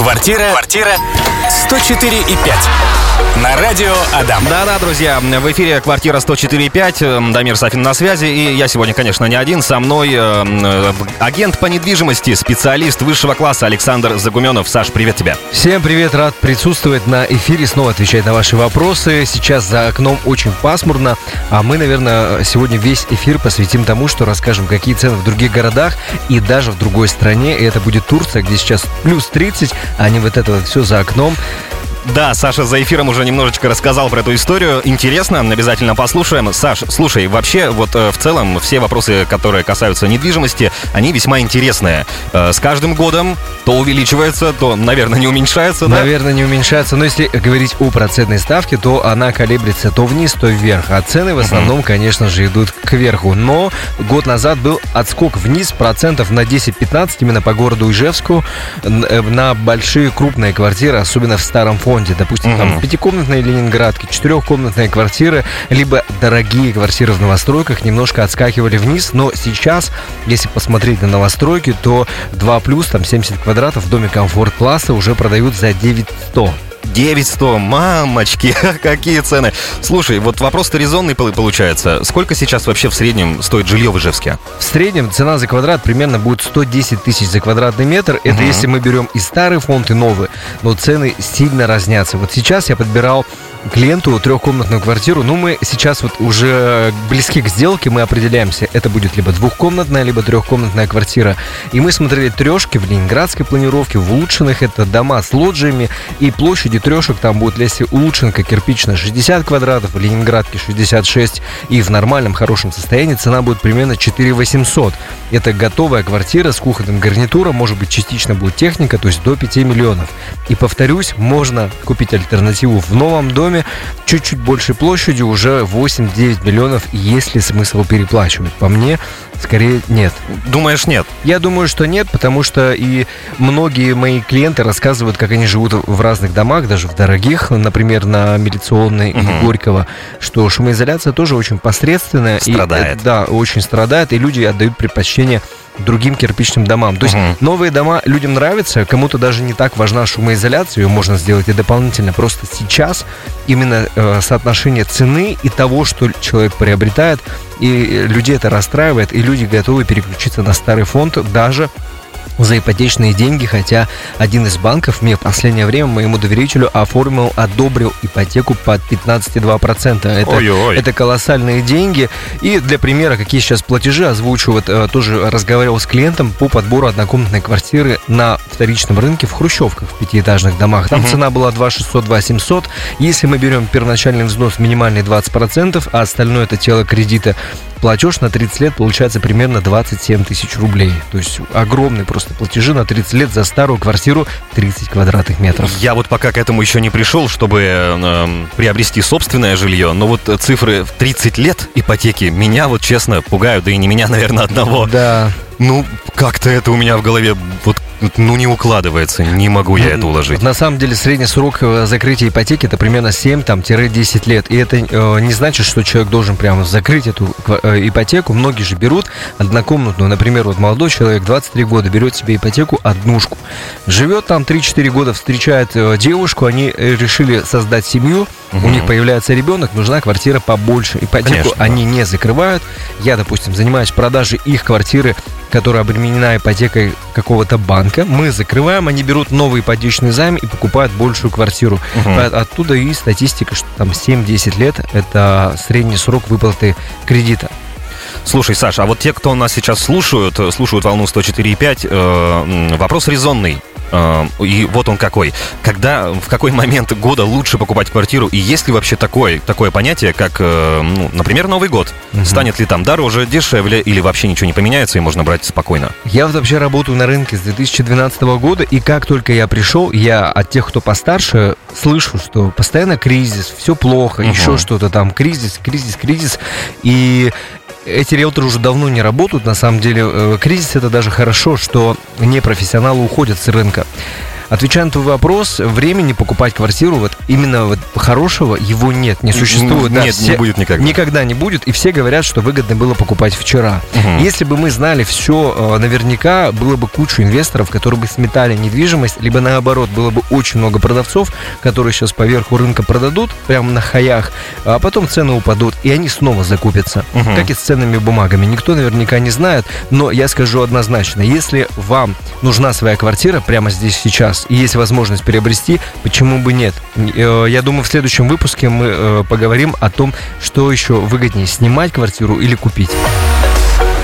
Квартира. Квартира. 104 и 5. На радио Адам. Да-да, друзья, в эфире «Квартира 104.5», Дамир Сафин на связи, и я сегодня, конечно, не один, со мной э, э, агент по недвижимости, специалист высшего класса Александр Загуменов. Саш, привет тебе. Всем привет, рад присутствовать на эфире, снова отвечать на ваши вопросы. Сейчас за окном очень пасмурно, а мы, наверное, сегодня весь эфир посвятим тому, что расскажем, какие цены в других городах и даже в другой стране, и это будет Турция, где сейчас плюс 30, а не вот это вот все за окном. Да, Саша за эфиром уже немножечко рассказал про эту историю. Интересно, обязательно послушаем. Саш, слушай, вообще вот э, в целом все вопросы, которые касаются недвижимости, они весьма интересные. Э, с каждым годом то увеличивается, то, наверное, не уменьшается, да? Наверное, не уменьшается. Но если говорить о процентной ставке, то она колеблется то вниз, то вверх. А цены в основном, конечно же, идут кверху. Но год назад был отскок вниз процентов на 10-15 именно по городу Ижевску э, на большие крупные квартиры, особенно в старом фонде фонде. Допустим, угу. там пятикомнатные ленинградки, четырехкомнатные квартиры, либо дорогие квартиры в новостройках немножко отскакивали вниз. Но сейчас, если посмотреть на новостройки, то 2 плюс, там 70 квадратов в доме комфорт-класса уже продают за 9100. 9100, мамочки, какие цены. Слушай, вот вопрос-то резонный получается. Сколько сейчас вообще в среднем стоит жилье в Ижевске? В среднем цена за квадрат примерно будет 110 тысяч за квадратный метр. Это угу. если мы берем и старый фонд, и новый. Но цены сильно разнятся. Вот сейчас я подбирал клиенту трехкомнатную квартиру. Ну, мы сейчас вот уже близки к сделке, мы определяемся, это будет либо двухкомнатная, либо трехкомнатная квартира. И мы смотрели трешки в ленинградской планировке, в улучшенных это дома с лоджиями, и площади трешек там будет, если улучшенка кирпичная 60 квадратов, в Ленинградке 66, и в нормальном хорошем состоянии цена будет примерно 4 800. Это готовая квартира с кухонным гарнитуром, может быть частично будет техника, то есть до 5 миллионов. И повторюсь, можно купить альтернативу в новом доме, чуть-чуть большей площадью уже 8-9 миллионов, есть ли смысл переплачивать? По мне, скорее нет. Думаешь, нет? Я думаю, что нет, потому что и многие мои клиенты рассказывают, как они живут в разных домах, даже в дорогих, например, на Милиционной угу. Горького, что шумоизоляция тоже очень посредственная. Страдает. И, да, очень страдает, и люди отдают предпочтение другим кирпичным домам. То есть угу. новые дома людям нравятся, кому-то даже не так важна шумоизоляция, ее можно сделать и дополнительно. Просто сейчас именно э, соотношение цены и того, что человек приобретает, и людей это расстраивает, и люди готовы переключиться на старый фонд даже за ипотечные деньги, хотя один из банков мне в последнее время моему доверителю оформил, одобрил ипотеку под 15,2%. Это, Ой-ой. это колоссальные деньги. И для примера, какие сейчас платежи, озвучу, вот э, тоже разговаривал с клиентом по подбору однокомнатной квартиры на вторичном рынке в Хрущевках, в пятиэтажных домах. Там угу. цена была 2 600, 2 700. Если мы берем первоначальный взнос минимальный 20%, а остальное это тело кредита, платеж на 30 лет получается примерно 27 тысяч рублей. То есть огромный просто платежи на 30 лет за старую квартиру 30 квадратных метров. Я вот пока к этому еще не пришел, чтобы э, приобрести собственное жилье, но вот цифры в 30 лет ипотеки меня вот честно пугают, да и не меня, наверное, одного. Да. Ну, как-то это у меня в голове вот ну, не укладывается, не могу я это уложить. На самом деле, средний срок э, закрытия ипотеки это примерно 7-10 лет. И это э, не значит, что человек должен прямо закрыть эту э, ипотеку. Многие же берут однокомнатную. Например, вот молодой человек, 23 года, берет себе ипотеку однушку. Живет там 3-4 года, встречает э, девушку, они э, решили создать семью, угу. у них появляется ребенок, нужна квартира побольше. Ипотеку Конечно, они да. не закрывают. Я, допустим, занимаюсь продажей их квартиры которая обременена ипотекой какого-то банка, мы закрываем, они берут новый ипотечный займ и покупают большую квартиру. Угу. Оттуда и статистика, что там 7-10 лет – это средний срок выплаты кредита. Слушай, Саша, а вот те, кто нас сейчас слушают, слушают волну 104,5, э, вопрос резонный. Э, и вот он какой. Когда, в какой момент года лучше покупать квартиру? И есть ли вообще такое, такое понятие, как, э, ну, например, Новый год? Угу. Станет ли там дороже, дешевле или вообще ничего не поменяется и можно брать спокойно? Я вот вообще работаю на рынке с 2012 года, и как только я пришел, я от тех, кто постарше, слышу, что постоянно кризис, все плохо, угу. еще что-то там, кризис, кризис, кризис. И эти риэлторы уже давно не работают. На самом деле, э, кризис это даже хорошо, что непрофессионалы уходят с рынка. Отвечая на твой вопрос, времени покупать квартиру, вот именно вот хорошего его нет, не существует. Нет, не будет никогда. Никогда не будет, и все говорят, что выгодно было покупать вчера. Мгм. Если бы мы знали все наверняка, было бы кучу инвесторов, которые бы сметали недвижимость, либо наоборот, было бы очень много продавцов, которые сейчас по верху рынка продадут, прямо на хаях, а потом цены упадут, и они снова закупятся. Мгм. Как и с ценными бумагами. Никто наверняка не знает, но я скажу однозначно, если вам нужна своя квартира прямо здесь сейчас, и есть возможность приобрести, почему бы нет? Э, Я думаю, в следующем выпуске мы э, поговорим о том, что еще выгоднее, снимать квартиру или купить.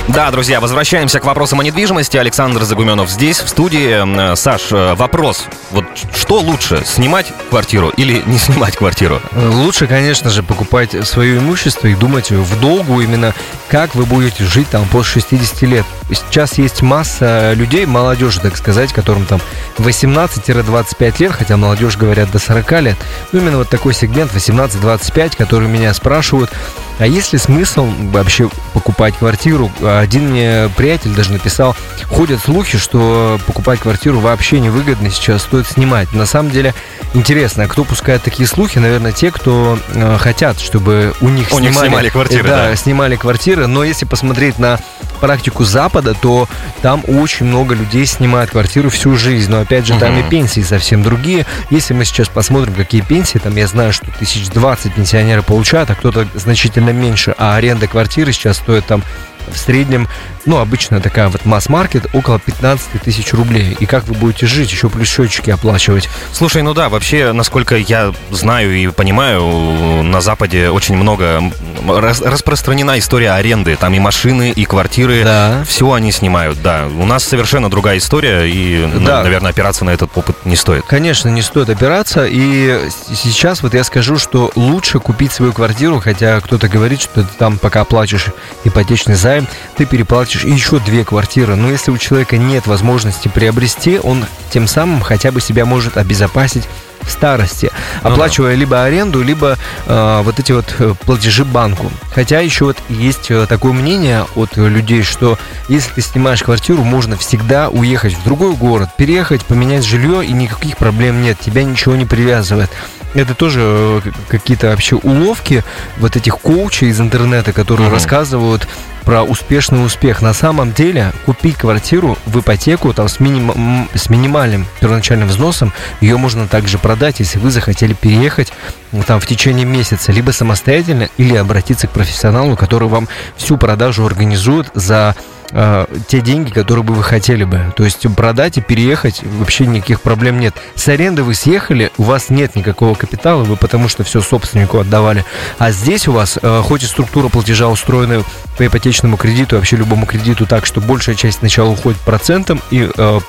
Да, друзья, возвращаемся к вопросам о недвижимости. Александр Загуменов здесь, в студии. Э, Саш, э, вопрос. Вот что лучше, снимать квартиру или не снимать квартиру? Э, Лучше, конечно же, покупать свое имущество и думать в долгу именно, как вы будете жить там после 60 лет. Сейчас есть масса людей, молодежи, так сказать, которым там 18-25 лет, хотя молодежь говорят до 40 лет. Ну, именно вот такой сегмент 18-25, которые меня спрашивают, а есть ли смысл вообще покупать квартиру? Один мне приятель даже написал, ходят слухи, что покупать квартиру вообще невыгодно сейчас, стоит снимать. На самом деле интересно, а кто пускает такие слухи? Наверное, те, кто э, хотят, чтобы у них, У них снимали квартиры, да, да. снимали квартиры. Но если посмотреть на практику Запада, то там очень много людей снимают квартиру всю жизнь. Но опять же, там и пенсии совсем другие. Если мы сейчас посмотрим, какие пенсии, там я знаю, что тысяч двадцать пенсионеры получают, а кто-то значительно меньше. А аренда квартиры сейчас стоит там в среднем, ну, обычно такая вот масс-маркет, около 15 тысяч рублей. И как вы будете жить, еще плюс счетчики оплачивать. Слушай, ну да, вообще, насколько я знаю и понимаю, на Западе очень много рас- распространена история аренды. Там и машины, и квартиры. Да. Все они снимают, да. У нас совершенно другая история, и, Да. наверное, опираться на этот опыт не стоит. Конечно, не стоит опираться. И сейчас вот я скажу, что лучше купить свою квартиру, хотя кто-то говорит, что ты там пока оплачиваешь ипотечный займ, ты переплатишь еще две квартиры. Но если у человека нет возможности приобрести, он тем самым хотя бы себя может обезопасить в старости, Ну оплачивая либо аренду, либо э, вот эти вот э, платежи банку. Хотя еще вот есть э, такое мнение от людей, что если ты снимаешь квартиру, можно всегда уехать в другой город, переехать, поменять жилье, и никаких проблем нет, тебя ничего не привязывает. Это тоже э, какие-то вообще уловки вот этих коучей из интернета, которые Мгм. рассказывают про успешный успех. На самом деле, купить квартиру в ипотеку там, с, миним- с минимальным первоначальным взносом, ее можно также продать, если вы захотели переехать ну, там, в течение месяца, либо самостоятельно, или обратиться к профессионалу, который вам всю продажу организует за э, те деньги, которые бы вы хотели бы. То есть продать и переехать вообще никаких проблем нет. С аренды вы съехали, у вас нет никакого капитала, вы потому что все собственнику отдавали. А здесь у вас, э, хоть и структура платежа устроена по ипотечному кредиту, вообще любому кредиту так, что большая часть сначала уходит процентом и э,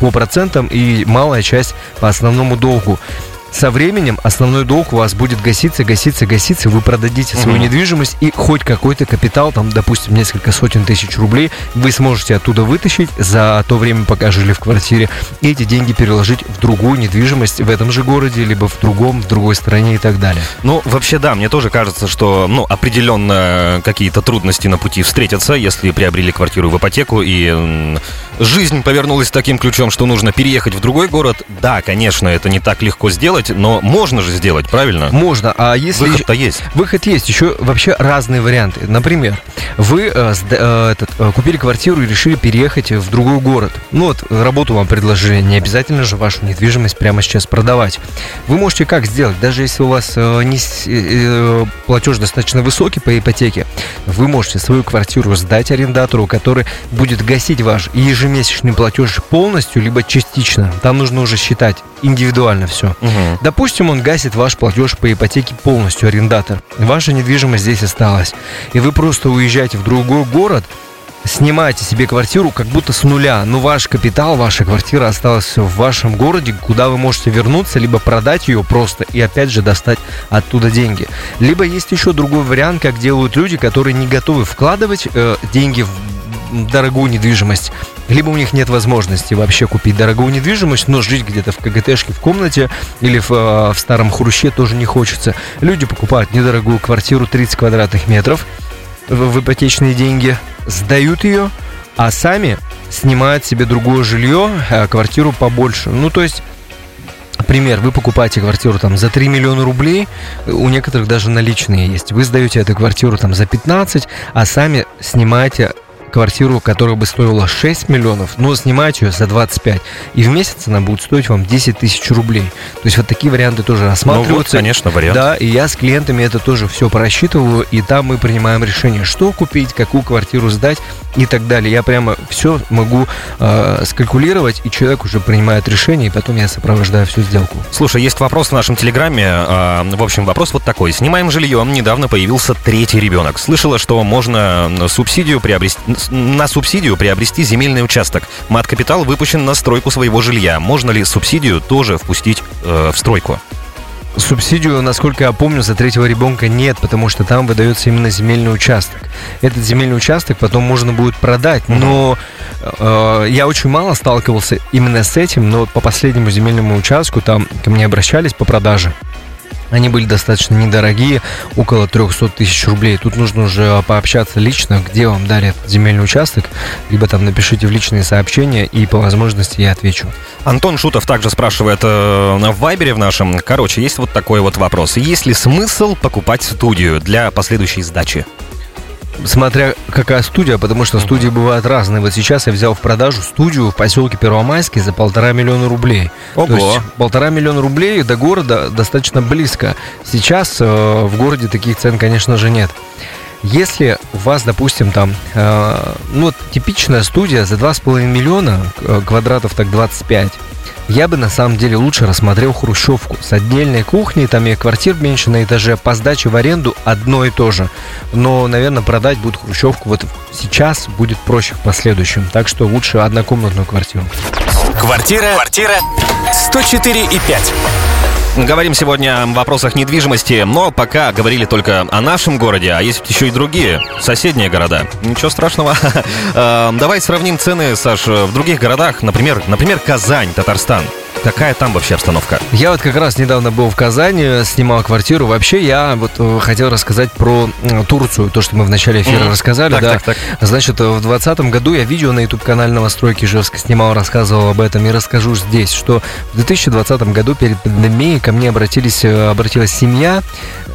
по процентам и малая часть по основному долгу. Со временем основной долг у вас будет гаситься, гаситься, гаситься, вы продадите свою Мгм. недвижимость и хоть какой-то капитал, там, допустим, несколько сотен тысяч рублей, вы сможете оттуда вытащить за то время, пока жили в квартире, и эти деньги переложить в другую недвижимость в этом же городе, либо в другом, в другой стране и так далее. Ну, вообще, да, мне тоже кажется, что, ну, определенно какие-то трудности на пути встретятся, если приобрели квартиру в ипотеку, и жизнь повернулась таким ключом, что нужно переехать в другой город. Да, конечно, это не так легко сделать, но можно же сделать, правильно? Можно, а если... Выход-то есть. Выход есть, еще вообще разные варианты. Например, вы э, э, этот, э, купили квартиру и решили переехать в другой город. Ну вот, работу вам предложили, не обязательно же вашу недвижимость прямо сейчас продавать. Вы можете как сделать, даже если у вас э, не э, э, платеж достаточно высокий по ипотеке, вы можете свою квартиру сдать арендатору, который будет гасить ваш ежемесячный платеж полностью, либо частично. Там нужно уже считать индивидуально все. Мгм. Допустим, он гасит ваш платеж по ипотеке полностью, арендатор. Ваша недвижимость здесь осталась. И вы просто уезжаете в другой город, снимаете себе квартиру как будто с нуля. Но ваш капитал, ваша квартира осталась в вашем городе, куда вы можете вернуться, либо продать ее просто и опять же достать оттуда деньги. Либо есть еще другой вариант, как делают люди, которые не готовы вкладывать э, деньги в дорогую недвижимость. Либо у них нет возможности вообще купить дорогую недвижимость, но жить где-то в КГТшке в комнате или в, э, в старом хруще тоже не хочется. Люди покупают недорогую квартиру 30 квадратных метров в, ипотечные деньги, сдают ее, а сами снимают себе другое жилье, э, квартиру побольше. Ну, то есть Пример, вы покупаете квартиру там за 3 миллиона рублей, у некоторых даже наличные есть. Вы сдаете эту квартиру там за 15, а сами снимаете квартиру, которая бы стоила 6 миллионов, но снимать ее за 25. И в месяц она будет стоить вам 10 тысяч рублей. То есть вот такие варианты тоже рассматриваются. Ну, вот, конечно, вариант. Да, и я с клиентами это тоже все просчитываю, и там мы принимаем решение, что купить, какую квартиру сдать и так далее. Я прямо все могу э, скалькулировать, и человек уже принимает решение, и потом я сопровождаю всю сделку. Слушай, есть вопрос в нашем телеграме. Э, в общем, вопрос вот такой. Снимаем жилье, недавно появился третий ребенок. Слышала, что можно субсидию приобрести на субсидию приобрести земельный участок. Мат-капитал выпущен на стройку своего жилья. Можно ли субсидию тоже впустить э, в стройку? Субсидию, насколько я помню, за третьего ребенка нет, потому что там выдается именно земельный участок. Этот земельный участок потом можно будет продать, но э, я очень мало сталкивался именно с этим, но по последнему земельному участку там ко мне обращались по продаже. Они были достаточно недорогие, около 300 тысяч рублей. Тут нужно уже пообщаться лично, где вам дали земельный участок, либо там напишите в личные сообщения, и по возможности я отвечу. Антон Шутов также спрашивает э, в Вайбере в нашем. Короче, есть вот такой вот вопрос. Есть ли смысл покупать студию для последующей сдачи? Смотря какая студия, потому что студии бывают разные. Вот сейчас я взял в продажу студию в поселке Первомайский за полтора миллиона рублей. Ого. То есть полтора миллиона рублей до города достаточно близко. Сейчас э, в городе таких цен, конечно же, нет. Если у вас, допустим, там, э, ну, типичная студия за 2,5 миллиона, э, квадратов так 25, я бы на самом деле лучше рассмотрел хрущевку с отдельной кухней, там и квартир меньше на этаже, по сдаче в аренду одно и то же. Но, наверное, продать будет хрущевку вот сейчас будет проще в последующем. Так что лучше однокомнатную квартиру. Квартира, квартира 104 и 5. Говорим сегодня о вопросах недвижимости, но пока говорили только о нашем городе, а есть еще и другие, соседние города. Ничего страшного. Э, давай сравним цены, Саш, в других городах, например, например, Казань, Татарстан. Какая там вообще обстановка? Я вот как раз недавно был в Казани, снимал квартиру. Вообще я вот э, хотел рассказать про Турцию, то, что мы в начале эфира mm. рассказали. Так, да. так, так. Значит, в 2020 году я видео на YouTube-канале «Новостройки Ижевска» снимал, рассказывал об этом и расскажу здесь, что в 2020 году перед пандемией ко мне обратились, э, обратилась семья,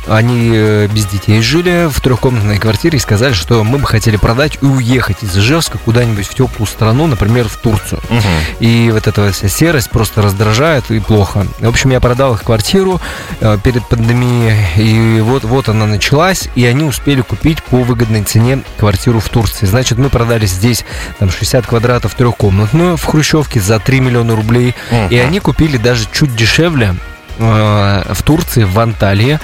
они э, без детей жили в трехкомнатной квартире и сказали, что мы бы хотели продать и уехать из Ижевска куда-нибудь в теплую страну, например, в Турцию. Угу. И вот эта вся серость просто раздражает и плохо. В общем, я продал их квартиру э, перед пандемией, и вот, вот она началась, и они успели купить по выгодной цене квартиру в Турции. Значит, мы продали здесь там 60 квадратов трехкомнатную в Хрущевке за 3 миллиона рублей, угу. и они купили даже чуть дешевле э, в Турции, в Анталии,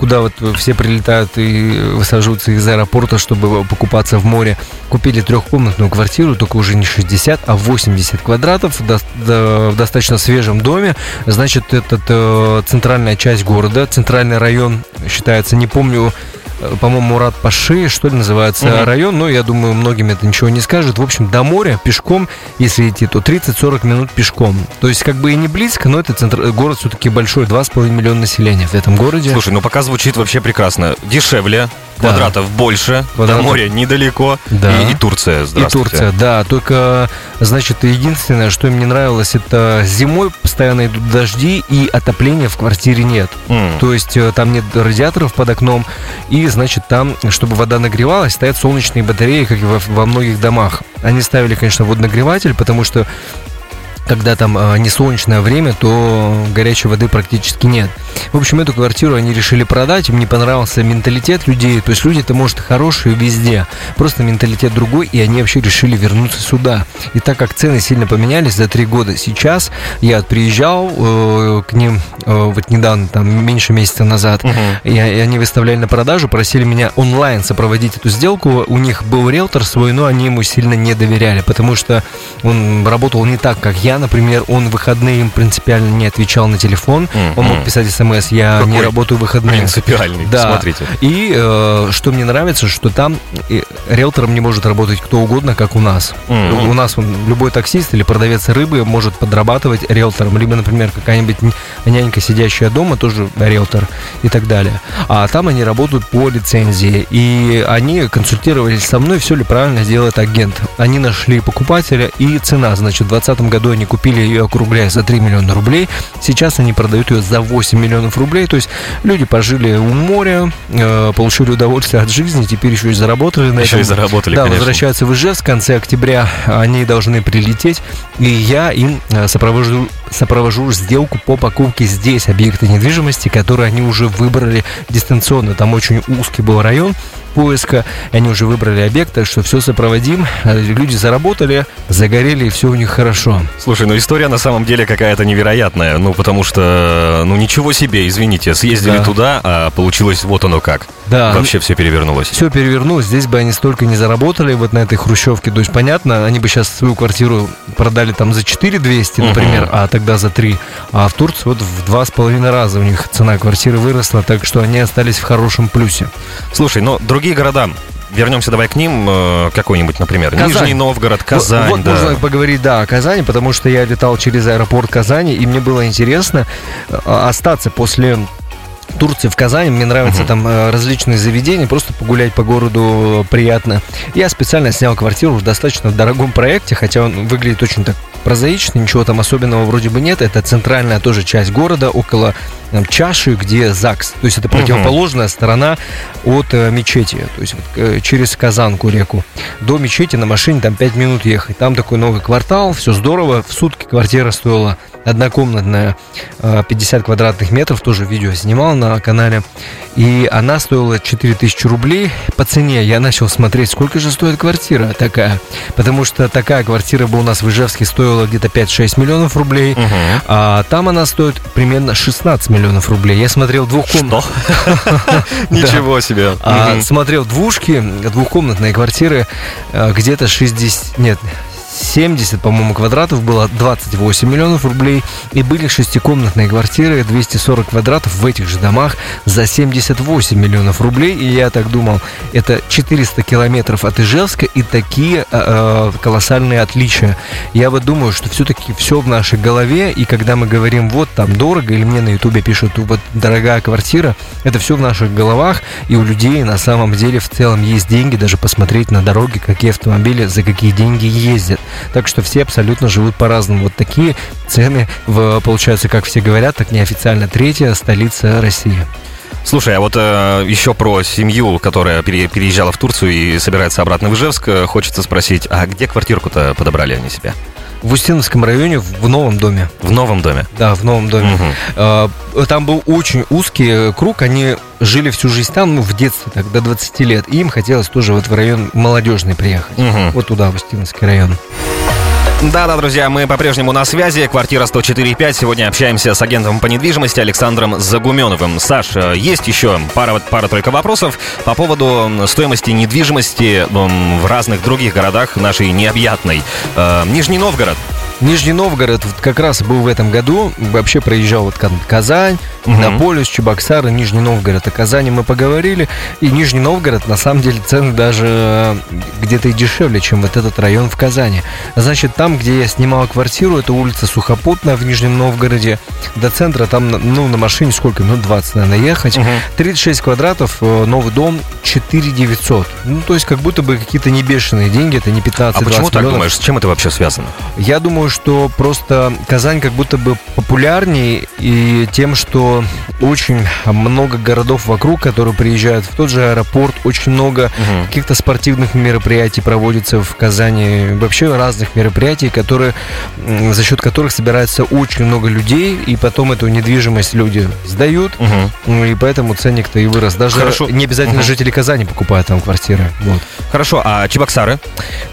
куда вот все прилетают и высаживаются из аэропорта, чтобы покупаться в море. Купили трехкомнатную квартиру, только уже не 60, а 80 квадратов в достаточно свежем доме. Значит, это э, центральная часть города, центральный район считается, не помню, по-моему, Мурат Паши, что ли, называется угу. район. Но я думаю, многим это ничего не скажет. В общем, до моря пешком, если идти, то 30-40 минут пешком. То есть, как бы и не близко, но это центр, город все-таки большой, 2,5 миллиона населения в этом городе. Слушай, ну пока звучит вообще прекрасно. Дешевле, квадратов да. больше, квадратов... до моря недалеко. Да. И, и Турция, здравствуйте. И Турция, да. Только, значит, единственное, что мне нравилось, это зимой постоянно идут дожди, и отопления в квартире нет. Mm. То есть э, там нет радиаторов под окном, и, значит, там, чтобы вода нагревалась, стоят солнечные батареи, как и во, во многих домах. Они ставили, конечно, водонагреватель, потому что когда там э, не солнечное время, то горячей воды практически нет. В общем, эту квартиру они решили продать, им не понравился менталитет людей, то есть люди-то, может, хорошие везде, просто менталитет другой, и они вообще решили вернуться сюда. И так как цены сильно поменялись за три года, сейчас я приезжал э, к ним э, вот недавно, там, меньше месяца назад, uh-huh. и, и они выставляли на продажу, просили меня онлайн сопроводить эту сделку, у них был риэлтор свой, но они ему сильно не доверяли, потому что он работал не так, как я, например, он в выходные принципиально не отвечал на телефон. Мгм. Он мог писать смс, я Какой не работаю в выходные. Принципиальный, Да. смотрите. И э, что мне нравится, что там э, риэлтором не может работать кто угодно, как у нас. Мгм. У нас он, любой таксист или продавец рыбы может подрабатывать риэлтором. Либо, например, какая-нибудь ня- нянька, сидящая дома, тоже риэлтор и так далее. А там они работают по лицензии. И они консультировались со мной, все ли правильно делает агент. Они нашли покупателя и цена. Значит, в 2020 году они купили ее, округляя, за 3 миллиона рублей. Сейчас они продают ее за 8 миллионов рублей. То есть люди пожили у моря, э, получили удовольствие от жизни, теперь еще и заработали на Еще и этом. заработали, Да, конечно. возвращаются в Ижевск в конце октября. Они должны прилететь. И я им э, сопровожу, сопровожу сделку по покупке здесь объекта недвижимости, который они уже выбрали дистанционно. Там очень узкий был район поиска, они уже выбрали объект, так что все сопроводим. Э, Люди заработали, загорели, и все у них хорошо. Слушай, ну история на самом деле какая-то невероятная. Ну, потому что, ну ничего себе, извините, съездили Да. туда, а получилось вот оно как. Да, Вообще все перевернулось. все перевернулось, здесь бы они столько не заработали вот на этой хрущевке. То есть, понятно, они бы сейчас свою квартиру продали там за 4200, например, Мгм. а тогда за 3. А в Турции вот в два с половиной раза у них цена квартиры выросла, так что они остались в хорошем плюсе. Слушай, но другие города, вернемся давай к ним, э, какой-нибудь, например, Казань. Нижний Новгород, Казань, Вот, вот да. можно поговорить, да, о Казани, потому что я летал через аэропорт Казани, и мне было интересно э, остаться после Турции в Казани, мне нравятся Мгм. там э, различные заведения, просто погулять по городу приятно. Я специально снял квартиру в достаточно дорогом проекте, хотя он выглядит очень так прозаично, ничего там особенного вроде бы нет. Это центральная тоже часть города, около э, чаши, где ЗАГС. То есть это противоположная сторона от э, мечети. То есть вот, э, через Казанку реку. До мечети на машине там 5 минут ехать. Там такой новый квартал, все здорово. В сутки квартира стоила однокомнатная, э, 50 квадратных метров, тоже видео снимал на канале. И она стоила 4000 рублей по цене. Я начал смотреть, сколько же стоит квартира такая. Потому что такая квартира бы у нас в Ижевске стоила где-то 5-6 миллионов рублей. Мгм. А там она стоит примерно 16 миллионов рублей. Я смотрел двухкомнатную. Ничего себе. А, смотрел двушки, двухкомнатные квартиры, э, где-то 60, нет, 70, по-моему, квадратов было 28 миллионов рублей. И были шестикомнатные квартиры, 240 квадратов в этих же домах за 78 миллионов рублей. И я так думал, это 400 километров от Ижевска и такие э, э, колоссальные отличия. Я вот думаю, что все-таки все в нашей голове. И когда мы говорим, вот там дорого, или мне на ютубе пишут, вот дорогая квартира, это все в наших головах. И у людей на самом деле в целом есть деньги даже посмотреть на дороге, какие автомобили за какие деньги ездят. Так что все абсолютно живут по-разному. Вот такие цены, в, получается, как все говорят, так неофициально третья столица России. Слушай, а вот э, еще про семью, которая пере- переезжала в Турцию и собирается обратно в Ижевск, э, хочется спросить, а где квартирку-то подобрали они себе? В Устиновском районе в новом доме. В новом доме? Да, в новом доме. Э, Там был очень узкий э, круг, они жили всю жизнь там, ну, в детстве, так, до 20 лет. И им хотелось тоже вот в район молодежный приехать. Мгм. Вот туда, в Устиновский район. Да-да, друзья, мы по-прежнему на связи. Квартира 104.5. Сегодня общаемся с агентом по недвижимости Александром Загуменовым. Саш, э, есть еще пара, пара только вопросов по поводу стоимости недвижимости в разных других городах нашей необъятной. Э, Нижний Новгород. Нижний Новгород вот как раз был в этом году. Вообще проезжал вот Казань, Мгм. Иннополис, Чебоксары, Нижний Новгород. О Казани мы поговорили. И Нижний Новгород, на самом деле, цены даже э, где-то и дешевле, чем вот этот район в Казани. Значит, там, где я снимал квартиру, это улица Сухопутная в Нижнем Новгороде. До центра там, ну, на машине сколько? Минут 20, наверное, ехать. Мгм. 36 квадратов, э, новый дом, 4 900. Ну, то есть, как будто бы какие-то не бешеные деньги, это не 15-20 А почему так миллионов. думаешь? С чем это вообще связано? Я думаю, что просто Казань как будто бы популярнее и тем, что очень много городов вокруг, которые приезжают в тот же аэропорт, очень много Мгм. каких-то спортивных мероприятий проводится в Казани, вообще разных мероприятий, которые, за счет которых собирается очень много людей, и потом эту недвижимость люди сдают, ну, и поэтому ценник-то и вырос. Даже Хорошо. не обязательно Мгм. жители Казани покупают там квартиры. Вот. Хорошо, а Чебоксары?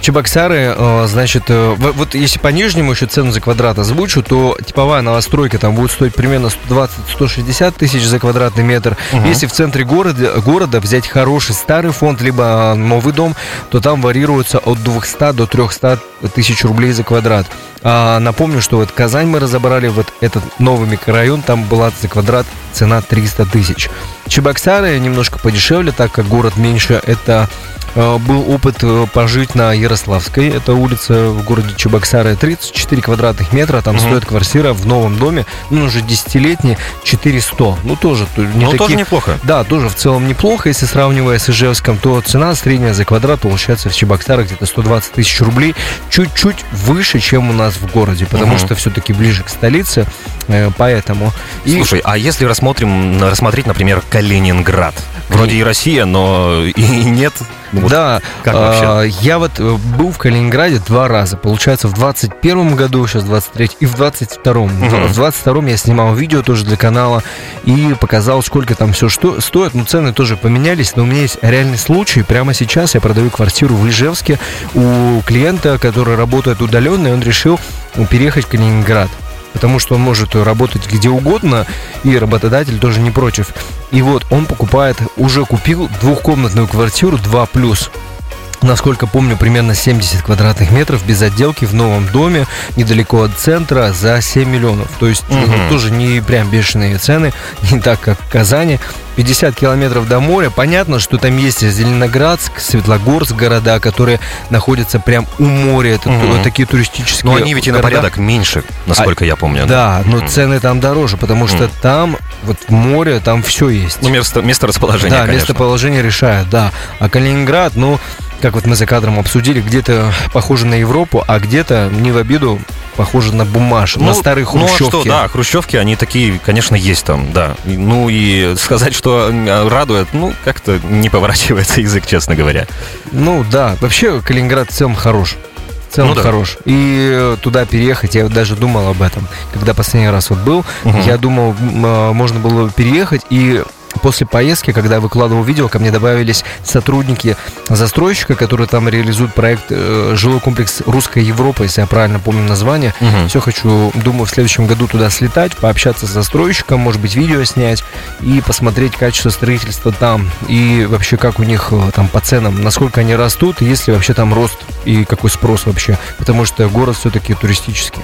Чебоксары, э, значит, э, вот если по Нижнему по-прежнему еще цену за квадрат озвучу, то типовая новостройка там будет стоить примерно 120-160 тысяч за квадратный метр. Угу. Если в центре города, города взять хороший старый фонд, либо новый дом, то там варьируется от 200 до 300 тысяч рублей за квадрат. А, напомню, что вот Казань мы разобрали, вот этот новый микрорайон, там была за квадрат цена 300 тысяч. Чебоксары немножко подешевле, так как город меньше, это был опыт э, пожить на Ярославской. Это улица в городе Чебоксары. 34 квадратных метра. Там угу. стоит квартира в новом доме. Ну, уже десятилетний. 400. Ну, тоже не ну, такие... тоже неплохо. Да, тоже в целом неплохо. Если сравнивая с Ижевском, то цена средняя за квадрат получается в Чебоксарах где-то 120 тысяч рублей. Чуть-чуть выше, чем у нас в городе. Потому угу. что все-таки ближе к столице. Э, поэтому... Слушай, и... а если рассмотрим, рассмотреть, например, Калининград? Вроде и Россия, но и нет ну, вот да, как вообще? А, я вот э, был в Калининграде два раза. Получается, в 21 году, сейчас 23 и в 22 угу. В 22 я снимал видео тоже для канала и показал, сколько там все что стоит. Ну, цены тоже поменялись, но у меня есть реальный случай. Прямо сейчас я продаю квартиру в Ижевске у клиента, который работает удаленно, и он решил переехать в Калининград потому что он может работать где угодно, и работодатель тоже не против. И вот он покупает, уже купил двухкомнатную квартиру 2 плюс насколько помню, примерно 70 квадратных метров без отделки в новом доме, недалеко от центра, за 7 миллионов. То есть угу. ну, тоже не прям бешеные цены, не так, как в Казани. 50 километров до моря. Понятно, что там есть Зеленоградск, Светлогорск, города, которые находятся прям у моря. Это угу. такие туристические Но они ведь и на порядок меньше, насколько а, я помню. Да, но угу. цены там дороже, потому что угу. там, вот в море, там все есть. Ну, место, место расположения, Да, конечно. местоположение решает, да. А Калининград, ну, как вот мы за кадром обсудили, где-то похоже на Европу, а где-то, не в обиду, похоже на бумаж, ну, на старые хрущевки. Ну, а что, да, хрущевки, они такие, конечно, есть там, да. Ну, и сказать, что радует, ну, как-то не поворачивается язык, честно говоря. Ну, да, вообще Калининград в целом хорош. В целом ну, да. хорош. И туда переехать, я даже думал об этом. Когда последний раз вот был, угу. я думал, а, можно было переехать и После поездки, когда я выкладывал видео, ко мне добавились сотрудники застройщика, которые там реализуют проект э, жилой комплекс Русская Европа, если я правильно помню название. Угу. Все хочу, думаю, в следующем году туда слетать, пообщаться с застройщиком, может быть, видео снять и посмотреть качество строительства там и вообще как у них э, там по ценам, насколько они растут, есть ли вообще там рост и какой спрос вообще, потому что город все-таки туристический.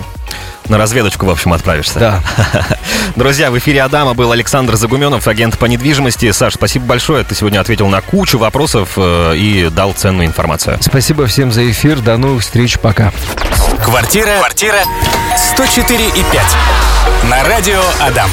На разведочку, в общем, отправишься. Да. Друзья, в эфире Адама был Александр Загуменов, агент по недвижимости. Саш, спасибо большое. Ты сегодня ответил на кучу вопросов э, и дал ценную информацию. Спасибо всем за эфир. До новых встреч. Пока. Квартира. Квартира. 104 и 5. На радио Адам.